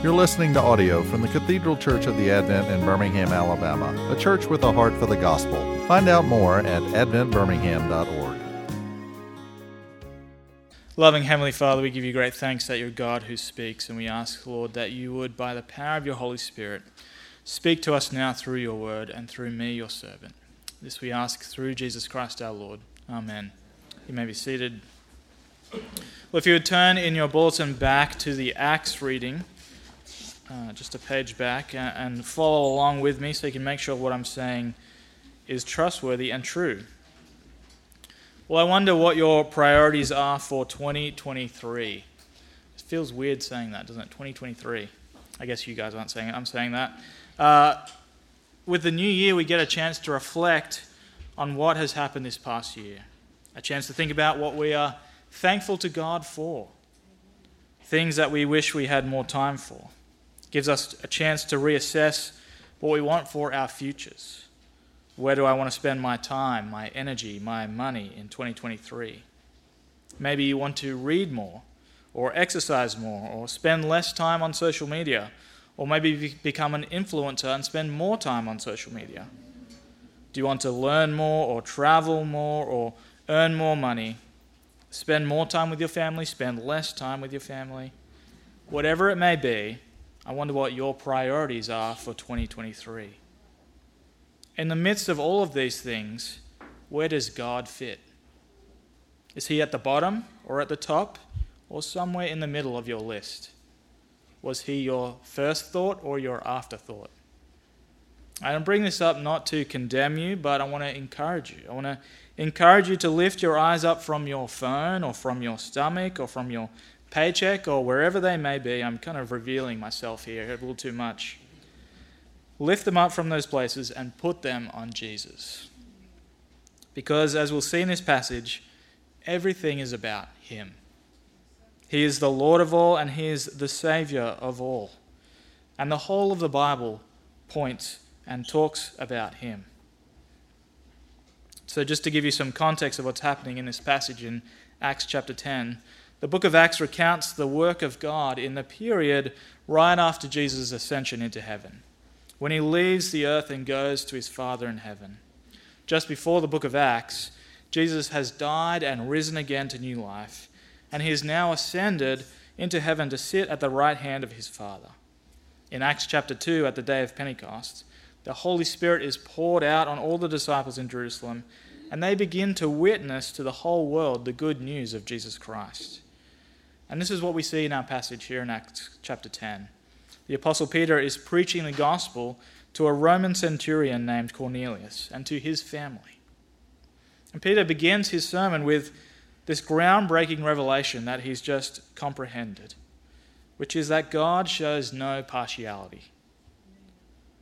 You're listening to audio from the Cathedral Church of the Advent in Birmingham, Alabama, a church with a heart for the gospel. Find out more at adventbirmingham.org. Loving Heavenly Father, we give you great thanks that you're God who speaks, and we ask, Lord, that you would, by the power of your Holy Spirit, speak to us now through your word and through me, your servant. This we ask through Jesus Christ our Lord. Amen. You may be seated. Well, if you would turn in your bulletin back to the Acts reading, uh, just a page back, and, and follow along with me so you can make sure what I'm saying is trustworthy and true. Well, I wonder what your priorities are for 2023. It feels weird saying that, doesn't it? 2023. I guess you guys aren't saying it, I'm saying that. Uh, with the new year, we get a chance to reflect on what has happened this past year, a chance to think about what we are thankful to God for, things that we wish we had more time for. Gives us a chance to reassess what we want for our futures. Where do I want to spend my time, my energy, my money in 2023? Maybe you want to read more, or exercise more, or spend less time on social media, or maybe become an influencer and spend more time on social media. Do you want to learn more, or travel more, or earn more money? Spend more time with your family, spend less time with your family? Whatever it may be, I wonder what your priorities are for 2023. In the midst of all of these things, where does God fit? Is he at the bottom or at the top or somewhere in the middle of your list? Was he your first thought or your afterthought? I don't bring this up not to condemn you, but I want to encourage you. I want to encourage you to lift your eyes up from your phone or from your stomach or from your paycheck or wherever they may be. I'm kind of revealing myself here a little too much lift them up from those places and put them on Jesus. Because, as we'll see in this passage, everything is about Him. He is the Lord of all and He is the Savior of all. And the whole of the Bible points and talks about Him. So, just to give you some context of what's happening in this passage in Acts chapter 10, the book of Acts recounts the work of God in the period right after Jesus' ascension into heaven when he leaves the earth and goes to his Father in heaven. Just before the book of Acts, Jesus has died and risen again to new life, and he is now ascended into heaven to sit at the right hand of his Father. In Acts chapter 2, at the day of Pentecost, the Holy Spirit is poured out on all the disciples in Jerusalem, and they begin to witness to the whole world the good news of Jesus Christ. And this is what we see in our passage here in Acts chapter 10 the Apostle Peter is preaching the gospel to a Roman centurion named Cornelius and to his family. And Peter begins his sermon with this groundbreaking revelation that he's just comprehended, which is that God shows no partiality.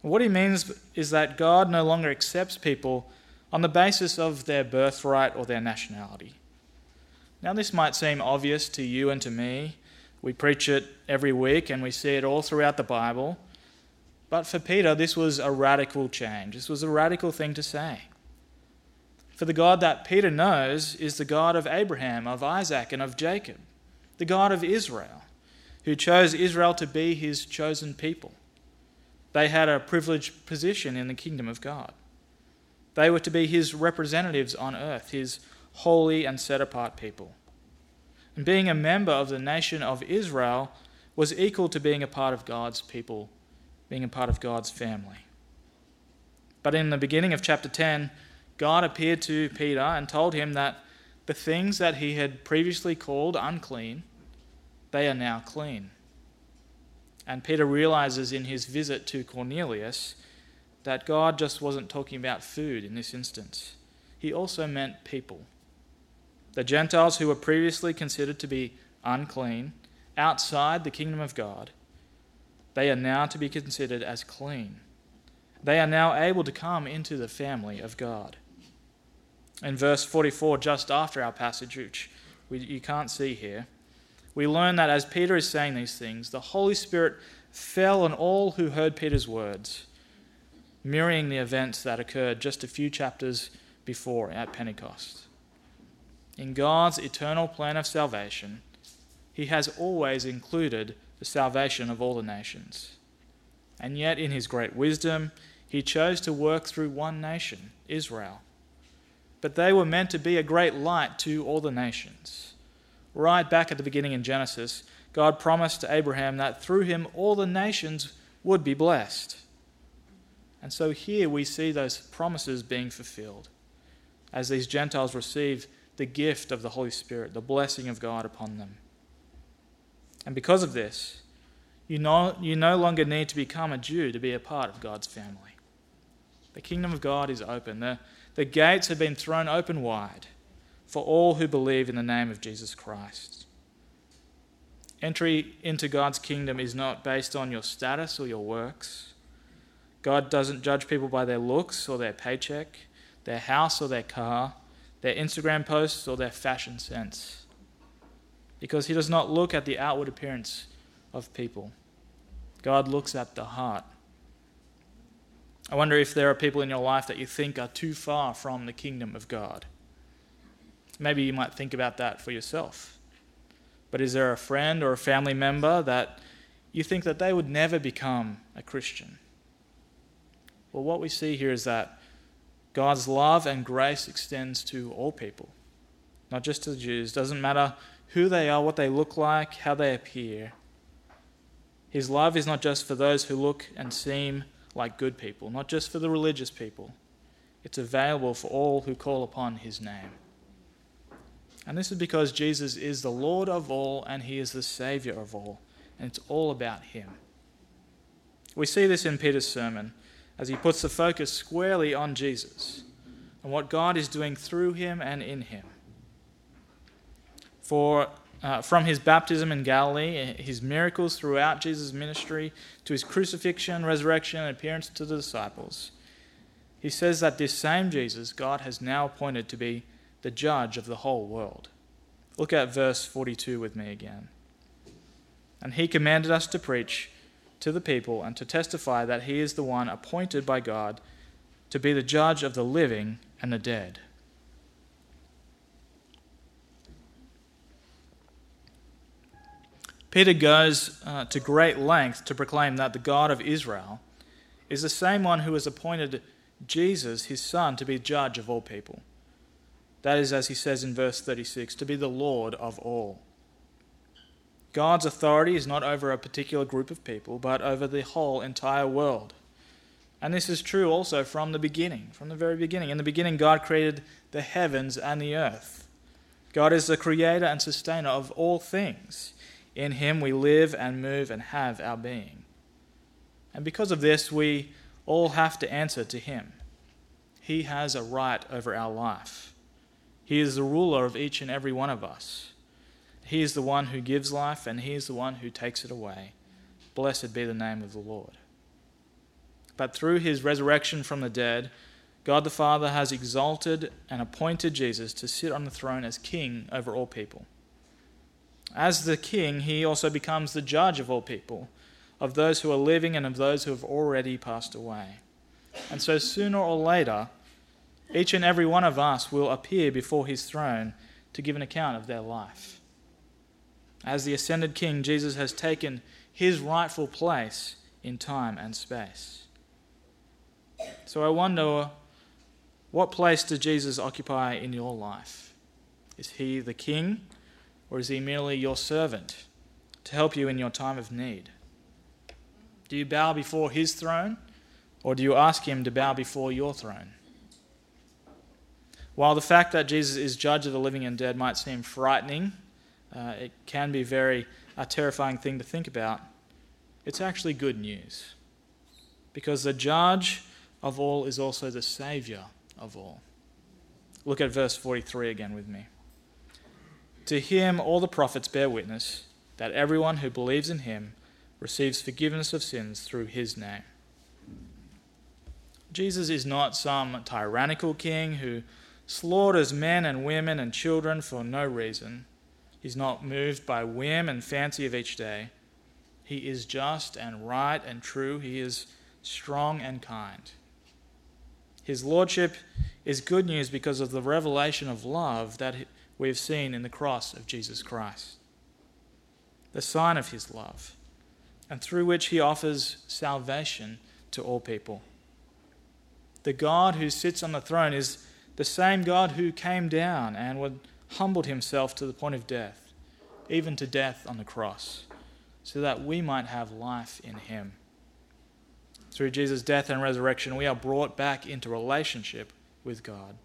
What he means is that God no longer accepts people on the basis of their birthright or their nationality. Now, this might seem obvious to you and to me, we preach it every week and we see it all throughout the Bible. But for Peter, this was a radical change. This was a radical thing to say. For the God that Peter knows is the God of Abraham, of Isaac, and of Jacob, the God of Israel, who chose Israel to be his chosen people. They had a privileged position in the kingdom of God. They were to be his representatives on earth, his holy and set apart people. And being a member of the nation of Israel was equal to being a part of God's people, being a part of God's family. But in the beginning of chapter 10, God appeared to Peter and told him that the things that he had previously called unclean, they are now clean. And Peter realizes in his visit to Cornelius that God just wasn't talking about food in this instance, he also meant people. The Gentiles who were previously considered to be unclean, outside the kingdom of God, they are now to be considered as clean. They are now able to come into the family of God. In verse 44, just after our passage, which we, you can't see here, we learn that as Peter is saying these things, the Holy Spirit fell on all who heard Peter's words, mirroring the events that occurred just a few chapters before at Pentecost. In God's eternal plan of salvation, He has always included the salvation of all the nations. And yet, in his great wisdom, he chose to work through one nation, Israel. But they were meant to be a great light to all the nations. Right back at the beginning in Genesis, God promised to Abraham that through him all the nations would be blessed. And so here we see those promises being fulfilled as these Gentiles receive the gift of the Holy Spirit, the blessing of God upon them. And because of this, you no, you no longer need to become a Jew to be a part of God's family. The kingdom of God is open. The, the gates have been thrown open wide for all who believe in the name of Jesus Christ. Entry into God's kingdom is not based on your status or your works. God doesn't judge people by their looks or their paycheck, their house or their car, their Instagram posts or their fashion sense because he does not look at the outward appearance of people. God looks at the heart. I wonder if there are people in your life that you think are too far from the kingdom of God. Maybe you might think about that for yourself. But is there a friend or a family member that you think that they would never become a Christian? Well, what we see here is that God's love and grace extends to all people, not just to the Jews. Doesn't matter who they are, what they look like, how they appear. His love is not just for those who look and seem like good people, not just for the religious people. It's available for all who call upon his name. And this is because Jesus is the Lord of all and he is the Savior of all. And it's all about him. We see this in Peter's sermon as he puts the focus squarely on Jesus and what God is doing through him and in him. For uh, from his baptism in Galilee, his miracles throughout Jesus' ministry, to his crucifixion, resurrection, and appearance to the disciples, he says that this same Jesus God has now appointed to be the judge of the whole world. Look at verse 42 with me again. And he commanded us to preach to the people and to testify that he is the one appointed by God to be the judge of the living and the dead. Peter goes uh, to great length to proclaim that the God of Israel is the same one who has appointed Jesus, his son, to be judge of all people. That is, as he says in verse 36, to be the Lord of all. God's authority is not over a particular group of people, but over the whole entire world. And this is true also from the beginning, from the very beginning. In the beginning, God created the heavens and the earth. God is the creator and sustainer of all things. In him we live and move and have our being. And because of this, we all have to answer to him. He has a right over our life. He is the ruler of each and every one of us. He is the one who gives life, and He is the one who takes it away. Blessed be the name of the Lord. But through His resurrection from the dead, God the Father has exalted and appointed Jesus to sit on the throne as King over all people. As the king, he also becomes the judge of all people, of those who are living and of those who have already passed away. And so sooner or later, each and every one of us will appear before his throne to give an account of their life. As the ascended king, Jesus has taken his rightful place in time and space. So I wonder what place does Jesus occupy in your life? Is he the king or is he merely your servant to help you in your time of need? Do you bow before his throne, or do you ask him to bow before your throne? While the fact that Jesus is judge of the living and dead might seem frightening, uh, it can be very a terrifying thing to think about. It's actually good news, because the judge of all is also the Savior of all. Look at verse 43 again with me. To him, all the prophets bear witness that everyone who believes in him receives forgiveness of sins through his name. Jesus is not some tyrannical king who slaughters men and women and children for no reason. He's not moved by whim and fancy of each day. He is just and right and true. He is strong and kind. His lordship is good news because of the revelation of love that we have seen in the cross of Jesus Christ. The sign of his love. and through which he offers salvation to all people. The God who sits on the throne is the same God who came down and humbled himself to the point of death, even to death on the cross, so that we might have life in him. Through Jesus' death and resurrection, we are brought back into relationship with God.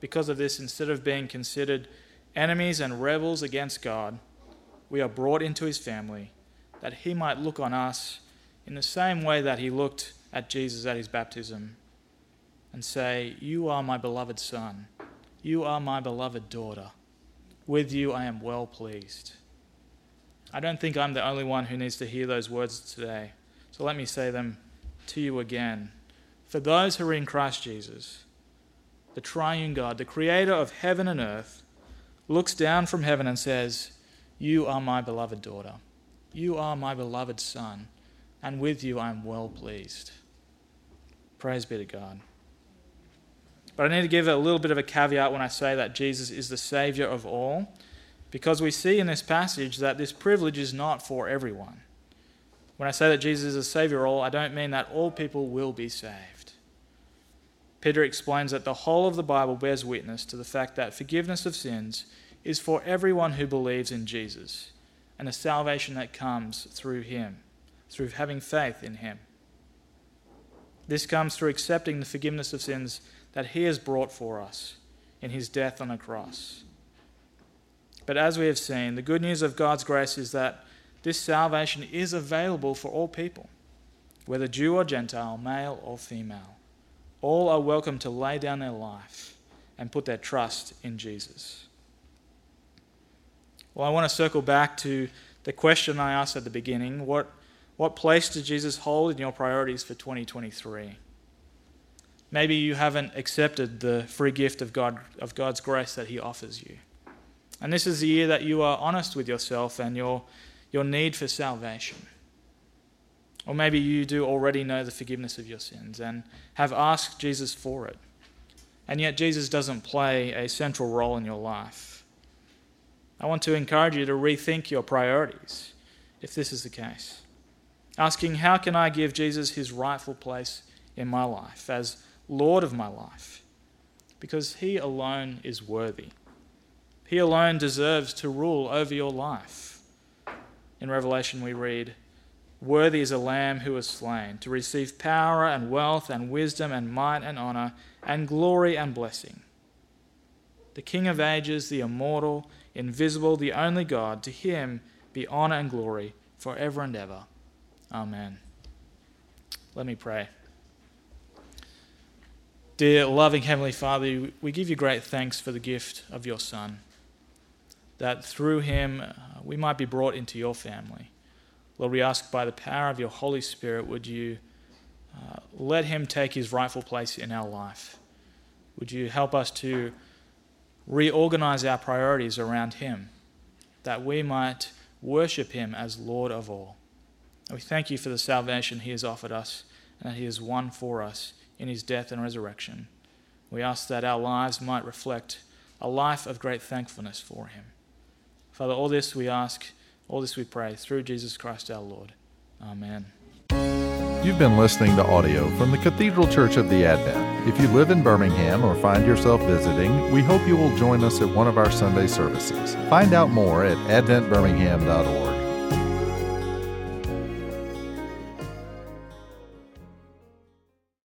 Because of this, instead of being considered enemies and rebels against God, we are brought into his family that he might look on us in the same way that he looked at Jesus at his baptism and say, You are my beloved Son. You are my beloved daughter. With you I am well pleased. I don't think I'm the only one who needs to hear those words today. So let me say them to you again. For those who are in Christ Jesus, the triune God, the creator of heaven and earth, looks down from heaven and says, You are my beloved daughter. You are my beloved Son, and with you I am well pleased. Praise be to God. But I need to give a little bit of a caveat when I say that Jesus is the Savior of all, because we see in this passage that this privilege is not for everyone. When I say that Jesus is the Savior of all, I don't mean that all people will be saved. Peter explains that the whole of the Bible bears witness to the fact that forgiveness of sins is for everyone who believes in Jesus and the salvation that comes through Him, through having faith in Him. This comes through accepting the forgiveness of sins that He has brought for us in His death on the cross. But as we have seen, the good news of God's grace is that this salvation is available for all people, whether Jew or Gentile, male or female. All are welcome to lay down their life and put their trust in Jesus. Well, I want to circle back to the question I asked at the beginning what, what place does Jesus hold in your priorities for 2023? Maybe you haven't accepted the free gift of, God, of God's grace that He offers you. And this is the year that you are honest with yourself and your, your need for salvation. Or maybe you do already know the forgiveness of your sins and have asked Jesus for it. And yet Jesus doesn't play a central role in your life. I want to encourage you to rethink your priorities if this is the case. Asking, how can I give Jesus his rightful place in my life as Lord of my life, because He alone is worthy. He alone deserves to rule over your life. In Revelation, we read, Worthy is a lamb who was slain to receive power and wealth and wisdom and might and honor and glory and blessing. The King of ages, the immortal, invisible, the only God, to him be honor and glory forever and ever. Amen. Let me pray. Dear loving Heavenly Father, we give you great thanks for the gift of your Son, that through him uh, we might be brought into your family. Lord, we ask by the power of your Holy Spirit, would you uh, let him take his rightful place in our life? Would you help us to reorganize our priorities around him, that we might worship him as Lord of all? We thank you for the salvation he has offered us and that he has won for us in his death and resurrection. We ask that our lives might reflect a life of great thankfulness for him. Father, all this we ask, all this we pray through Jesus Christ our Lord. Amen. You've been listening to audio from the Cathedral Church of the Advent. If you live in Birmingham or find yourself visiting, we hope you will join us at one of our Sunday services. Find out more at adventbirmingham.org.